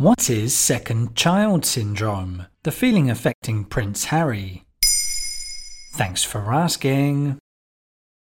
What is second child syndrome? The feeling affecting Prince Harry. Thanks for asking.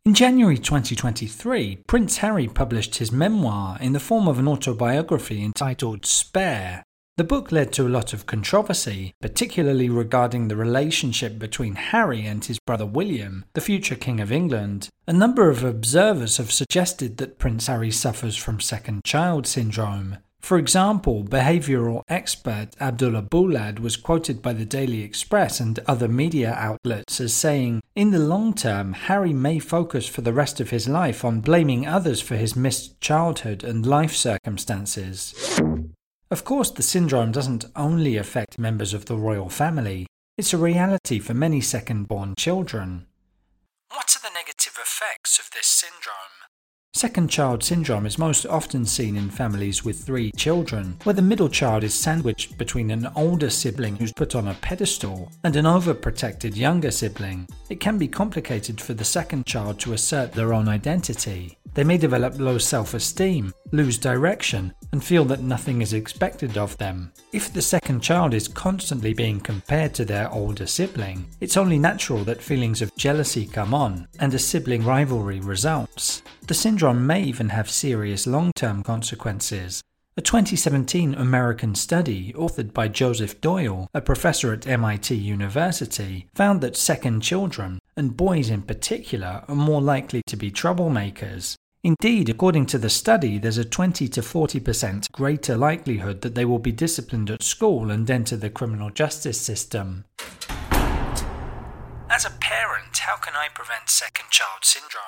In January 2023, Prince Harry published his memoir in the form of an autobiography entitled Spare. The book led to a lot of controversy, particularly regarding the relationship between Harry and his brother William, the future King of England. A number of observers have suggested that Prince Harry suffers from second child syndrome. For example, behavioral expert Abdullah Boulad was quoted by the Daily Express and other media outlets as saying, In the long term, Harry may focus for the rest of his life on blaming others for his missed childhood and life circumstances. Of course, the syndrome doesn't only affect members of the royal family, it's a reality for many second born children. What are the negative effects of this syndrome? Second child syndrome is most often seen in families with three children, where the middle child is sandwiched between an older sibling who's put on a pedestal and an overprotected younger sibling. It can be complicated for the second child to assert their own identity. They may develop low self esteem, lose direction, and feel that nothing is expected of them. If the second child is constantly being compared to their older sibling, it's only natural that feelings of jealousy come on and a sibling rivalry results. The syndrome may even have serious long term consequences. A 2017 American study, authored by Joseph Doyle, a professor at MIT University, found that second children, and boys in particular, are more likely to be troublemakers. Indeed, according to the study, there's a 20 to 40% greater likelihood that they will be disciplined at school and enter the criminal justice system. As a parent, how can I prevent second child syndrome?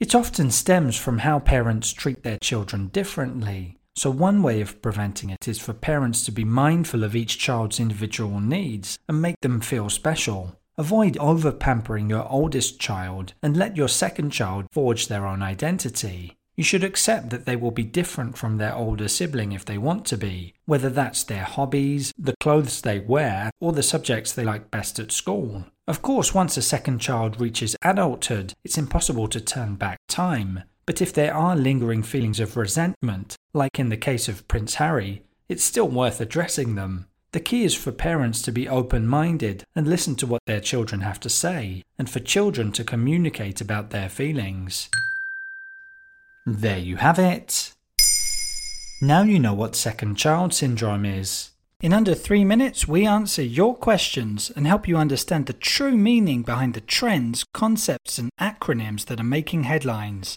It often stems from how parents treat their children differently. So, one way of preventing it is for parents to be mindful of each child's individual needs and make them feel special. Avoid over pampering your oldest child and let your second child forge their own identity. You should accept that they will be different from their older sibling if they want to be, whether that's their hobbies, the clothes they wear, or the subjects they like best at school. Of course, once a second child reaches adulthood, it's impossible to turn back time. But if there are lingering feelings of resentment, like in the case of Prince Harry, it's still worth addressing them. The key is for parents to be open minded and listen to what their children have to say, and for children to communicate about their feelings. There you have it. Now you know what second child syndrome is. In under three minutes, we answer your questions and help you understand the true meaning behind the trends, concepts, and acronyms that are making headlines.